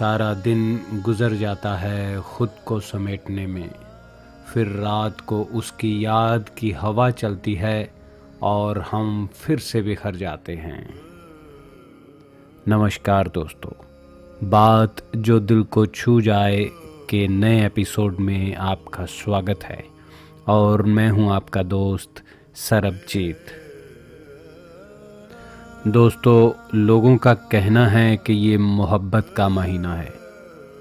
सारा दिन गुज़र जाता है ख़ुद को समेटने में। फिर रात को उसकी याद की हवा चलती है और हम फिर से बिखर जाते हैं। नमस्कार दोस्तों। बात जो दिल को छू जाए के नए एपिसोड में आपका स्वागत है और मैं हूँ आपका दोस्त सरबजीत। दोस्तों, लोगों का कहना है कि ये मोहब्बत का महीना है।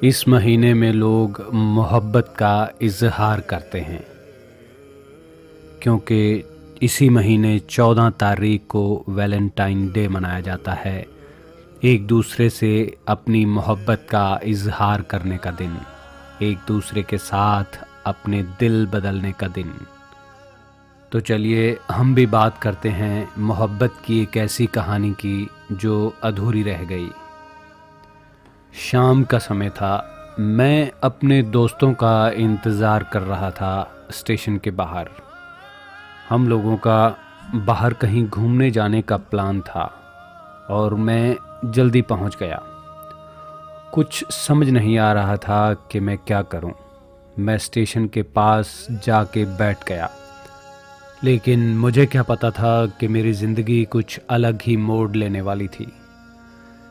इस महीने में लोग मोहब्बत का इजहार करते हैं। क्योंकि इसी महीने चौदह तारीख को वैलेंटाइन डे मनाया जाता है, एक दूसरे से अपनी मोहब्बत का इजहार करने का दिन, एक दूसरे के साथ अपने दिल बदलने का दिन। तो चलिए हम भी बात करते हैं मोहब्बत की एक ऐसी कहानी की जो अधूरी रह गई। शाम का समय था। मैं अपने दोस्तों का इंतज़ार कर रहा था स्टेशन के बाहर। हम लोगों का बाहर कहीं घूमने जाने का प्लान था और मैं जल्दी पहुँच गया। कुछ समझ नहीं आ रहा था कि मैं क्या करूँ। मैं स्टेशन के पास जाके बैठ गया। लेकिन मुझे क्या पता था कि मेरी ज़िंदगी कुछ अलग ही मोड़ लेने वाली थी।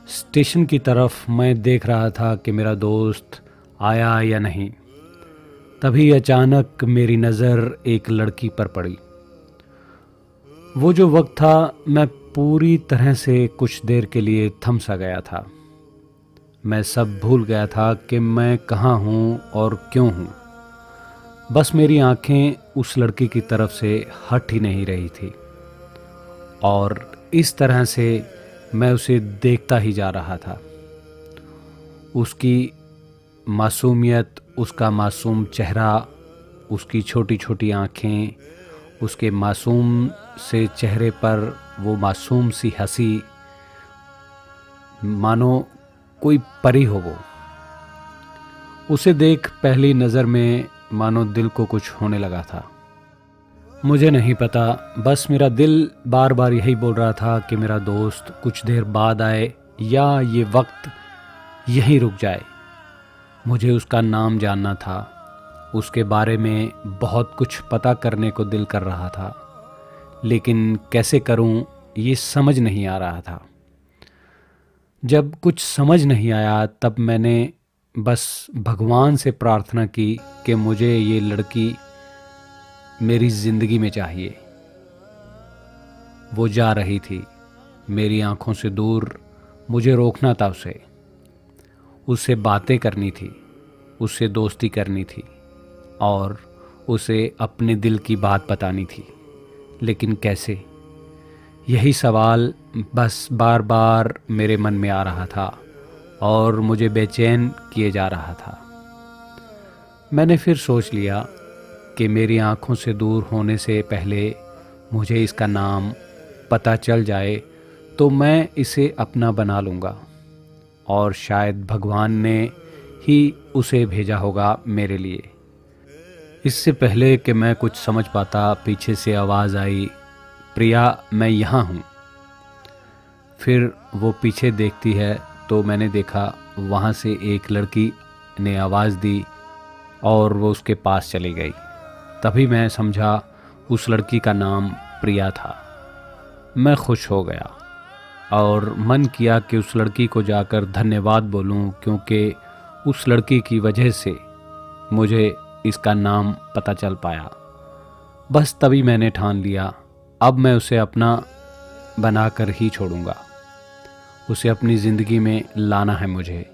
स्टेशन की तरफ़ मैं देख रहा था कि मेरा दोस्त आया या नहीं। तभी अचानक मेरी नज़र एक लड़की पर पड़ी। वो जो वक्त था, मैं पूरी तरह से कुछ देर के लिए थम सा गया था। मैं सब भूल गया था कि मैं कहाँ हूँ और क्यों हूँ। बस मेरी आँखें उस लड़की की तरफ़ से हट ही नहीं रही थी। और इस तरह से मैं उसे देखता ही जा रहा था। उसकी मासूमियत, उसका मासूम चेहरा, उसकी छोटी छोटी आँखें, उसके मासूम से चेहरे पर वो मासूम सी हँसी, मानो कोई परी हो वो। उसे देख पहली नज़र में मानो दिल को कुछ होने लगा था। मुझे नहीं पता, बस मेरा दिल बार बार यही बोल रहा था कि मेरा दोस्त कुछ देर बाद आए या ये वक्त यहीं रुक जाए। मुझे उसका नाम जानना था। उसके बारे में बहुत कुछ पता करने को दिल कर रहा था। लेकिन कैसे करूँ, ये समझ नहीं आ रहा था। जब कुछ समझ नहीं आया, तब मैंने बस भगवान से प्रार्थना की कि मुझे ये लड़की मेरी ज़िंदगी में चाहिए। वो जा रही थी। मेरी आँखों से दूर मुझे रोकना था उसे। उससे बातें करनी थी, उससे दोस्ती करनी थी और उसे अपने दिल की बात बतानी थी। लेकिन कैसे? यही सवाल बस बार बार मेरे मन में आ रहा था। और मुझे बेचैन किए जा रहा था। मैंने फिर सोच लिया कि मेरी आँखों से दूर होने से पहले मुझे इसका नाम पता चल जाए तो मैं इसे अपना बना लूँगा। और शायद भगवान ने ही उसे भेजा होगा मेरे लिए। इससे पहले कि मैं कुछ समझ पाता, पीछे से आवाज़ आई, प्रिया, मैं यहाँ हूँ। फिर वो पीछे देखती है तो मैंने देखा वहाँ से एक लड़की ने आवाज़ दी और वो उसके पास चली गई। तभी मैं समझा उस लड़की का नाम प्रिया था। मैं खुश हो गया और मन किया कि उस लड़की को जाकर धन्यवाद बोलूँ क्योंकि उस लड़की की वजह से मुझे इसका नाम पता चल पाया। बस तभी मैंने ठान लिया। अब मैं उसे अपना बनाकर ही छोड़ूँगा। उसे अपनी ज़िंदगी में लाना है मुझे।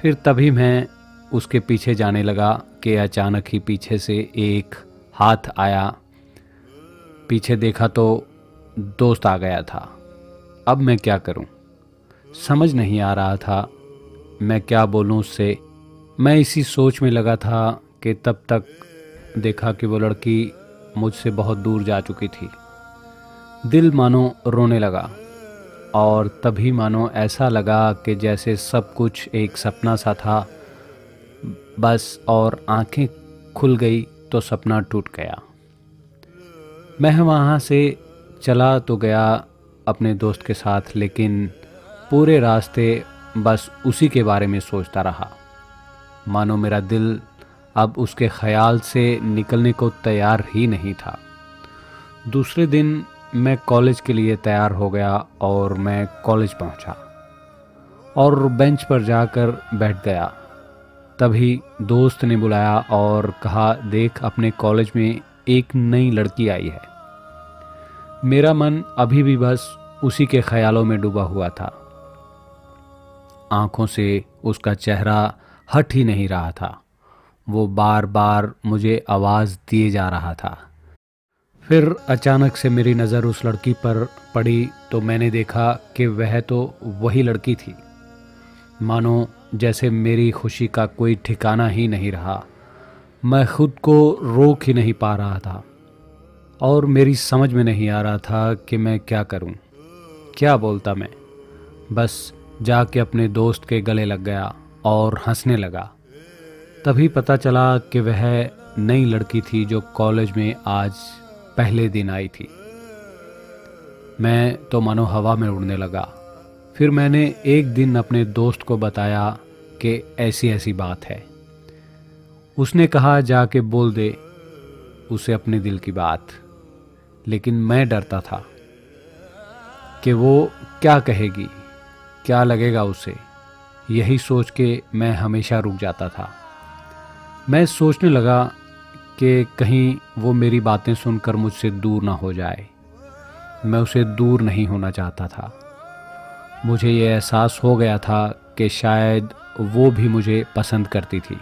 फिर तभी मैं उसके पीछे जाने लगा कि अचानक ही पीछे से एक हाथ आया। पीछे देखा तो दोस्त आ गया था। अब मैं क्या करूँ? समझ नहीं आ रहा था मैं क्या बोलूँ उससे। मैं इसी सोच में लगा था कि तब तक देखा कि वो लड़की मुझसे बहुत दूर जा चुकी थी। दिल मानो रोने लगा। और तभी मानो ऐसा लगा कि जैसे सब कुछ एक सपना सा था। बस और आँखें खुल गई तो सपना टूट गया। मैं वहाँ से चला तो गया अपने दोस्त के साथ, लेकिन पूरे रास्ते बस उसी के बारे में सोचता रहा। मानो मेरा दिल अब उसके ख्याल से निकलने को तैयार ही नहीं था। दूसरे दिन मैं कॉलेज के लिए तैयार हो गया और मैं कॉलेज पहुँचा और बेंच पर जाकर बैठ गया। तभी दोस्त ने बुलाया और कहा, देख, अपने कॉलेज में एक नई लड़की आई है। मेरा मन अभी भी बस उसी के ख्यालों में डूबा हुआ था। आँखों से उसका चेहरा हट ही नहीं रहा था। वो बार बार मुझे आवाज़ दिए जा रहा था। फिर अचानक से मेरी नज़र उस लड़की पर पड़ी तो मैंने देखा कि वह तो वही लड़की थी। मानो जैसे मेरी खुशी का कोई ठिकाना ही नहीं रहा। मैं खुद को रोक ही नहीं पा रहा था और मेरी समझ में नहीं आ रहा था कि मैं क्या करूँ, क्या बोलता मैं? बस जाके अपने दोस्त के गले लग गया और हंसने लगा। तभी पता चला कि वह नई लड़की थी जो कॉलेज में आज पहले दिन आई थी। मैं तो मानो हवा में उड़ने लगा। फिर मैंने एक दिन अपने दोस्त को बताया कि ऐसी ऐसी बात है। उसने कहा, जाके बोल दे उसे अपने दिल की बात। लेकिन मैं डरता था कि वो क्या कहेगी, क्या लगेगा उसे। यही सोच के मैं हमेशा रुक जाता था। मैं सोचने लगा कि कहीं वो मेरी बातें सुनकर मुझसे दूर ना हो जाए। मैं उसे दूर नहीं होना चाहता था। मुझे ये एहसास हो गया था कि शायद वो भी मुझे पसंद करती थी,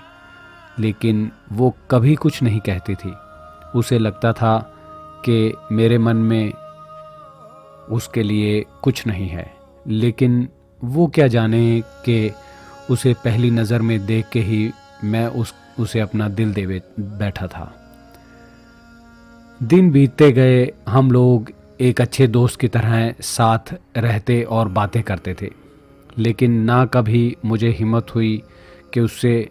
लेकिन वो कभी कुछ नहीं कहती थी। उसे लगता था कि मेरे मन में उसके लिए कुछ नहीं है, लेकिन वो क्या जाने कि उसे पहली नज़र में देख के ही मैं उस उसे अपना दिल दे बैठा था। दिन बीतते गए, हम लोग एक अच्छे दोस्त की तरह साथ रहते और बातें करते थे। लेकिन ना कभी मुझे हिम्मत हुई कि उससे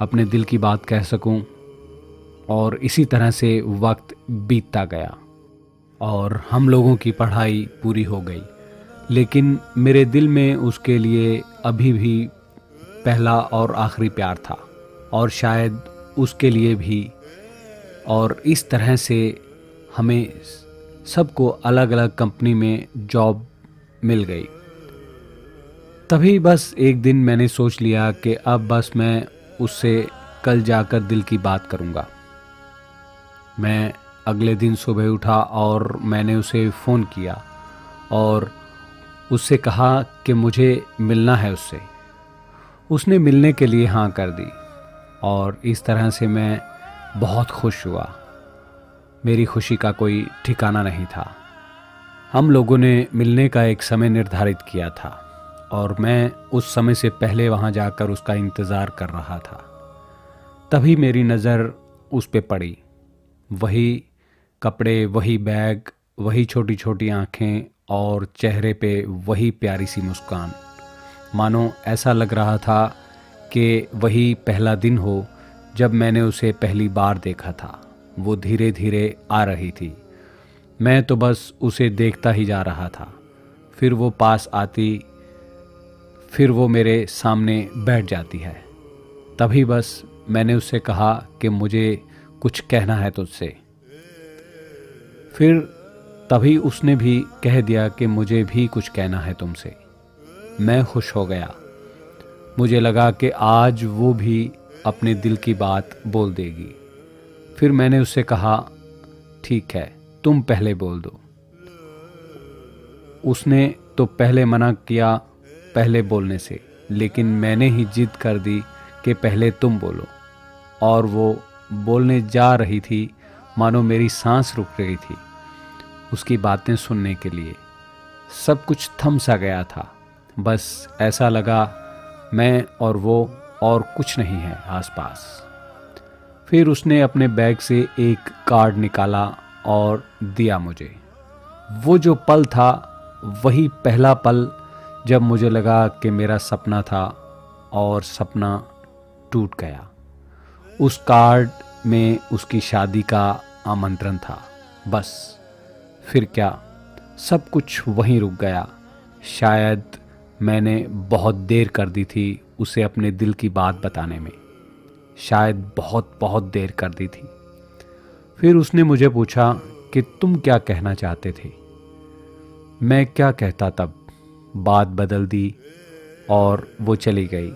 अपने दिल की बात कह सकूँ, और इसी तरह से वक्त बीतता गया, और हम लोगों की पढ़ाई पूरी हो गई। लेकिन मेरे दिल में उसके लिए अभी भी पहला और आखिरी प्यार था। और शायद उसके लिए भी। और इस तरह से हमें सबको अलग अलग कंपनी में जॉब मिल गई। तभी बस एक दिन मैंने सोच लिया कि अब बस मैं उससे कल जाकर दिल की बात करूँगा। मैं अगले दिन सुबह उठा और मैंने उसे फ़ोन किया और उससे कहा कि मुझे मिलना है उससे। उसने मिलने के लिए हाँ कर दी। और इस तरह से मैं बहुत खुश हुआ। मेरी खुशी का कोई ठिकाना नहीं था। हम लोगों ने मिलने का एक समय निर्धारित किया था और मैं उस समय से पहले वहाँ जाकर उसका इंतज़ार कर रहा था। तभी मेरी नज़र उस पर पड़ी। वही कपड़े, वही बैग, वही छोटी छोटी आँखें और चेहरे पे वही प्यारी सी मुस्कान। मानो ऐसा लग रहा था कि वही पहला दिन हो जब मैंने उसे पहली बार देखा था। वो धीरे धीरे आ रही थी। मैं तो बस उसे देखता ही जा रहा था। फिर वो पास आती, फिर वो मेरे सामने बैठ जाती है। तभी बस मैंने उससे कहा कि मुझे कुछ कहना है तुझसे। फिर तभी उसने भी कह दिया कि मुझे भी कुछ कहना है तुमसे। मैं खुश हो गया। मुझे लगा कि आज वो भी अपने दिल की बात बोल देगी। फिर मैंने उससे कहा, ठीक है, तुम पहले बोल दो। उसने तो पहले मना किया पहले बोलने से, लेकिन मैंने ही जिद कर दी कि पहले तुम बोलो। और वो बोलने जा रही थी, मानो मेरी सांस रुक रही थी। उसकी बातें सुनने के लिए सब कुछ थम सा गया था। बस ऐसा लगा मैं और वो और कुछ नहीं है आसपास। फिर उसने अपने बैग से एक कार्ड निकाला और दिया मुझे। वो जो पल था, वही पहला पल जब मुझे लगा कि मेरा सपना था और सपना टूट गया। उस कार्ड में उसकी शादी का आमंत्रण था। बस, फिर क्या? सब कुछ वहीं रुक गया। शायद मैंने बहुत देर कर दी थी उसे अपने दिल की बात बताने में। शायद बहुत बहुत देर कर दी थी। फिर उसने मुझे पूछा कि तुम क्या कहना चाहते थे? मैं क्या कहता तब? बात बदल दी और वो चली गई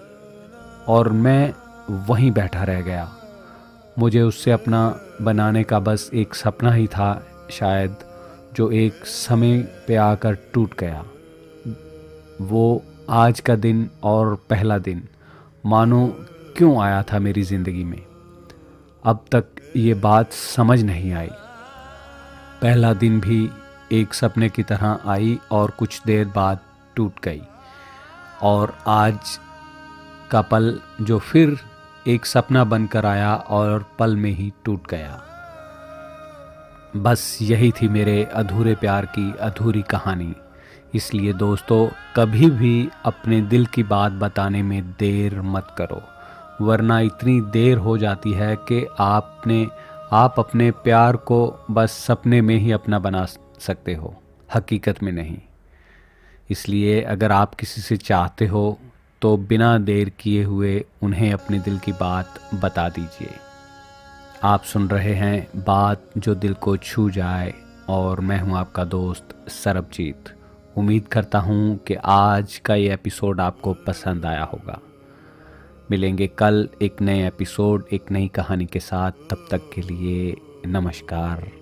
और मैं वहीं बैठा रह गया। मुझे उससे अपना बनाने का बस एक सपना ही था शायद, जो एक समय पे आकर टूट गया। वो आज का दिन और पहला दिन। मानो क्यों आया था मेरी ज़िंदगी में? अब तक ये बात समझ नहीं आई। पहला दिन भी एक सपने की तरह आई और कुछ देर बाद टूट गई। और आज का पल जो फिर एक सपना बनकर आया और पल में ही टूट गया। बस यही थी मेरे अधूरे प्यार की अधूरी कहानी। इसलिए दोस्तों, कभी भी अपने दिल की बात बताने में देर मत करो, वरना इतनी देर हो जाती है कि आपने, आप अपने प्यार को बस सपने में ही अपना बना सकते हो, हकीकत में नहीं। इसलिए अगर आप किसी से चाहते हो तो बिना देर किए हुए उन्हें अपने दिल की बात बता दीजिए। आप सुन रहे हैं बात जो दिल को छू जाए, और मैं हूँ आपका दोस्त सरबजीत। उम्मीद करता हूँ कि आज का ये एपिसोड आपको पसंद आया होगा। मिलेंगे कल एक नए एपिसोड, एक नई कहानी के साथ। तब तक के लिए नमस्कार।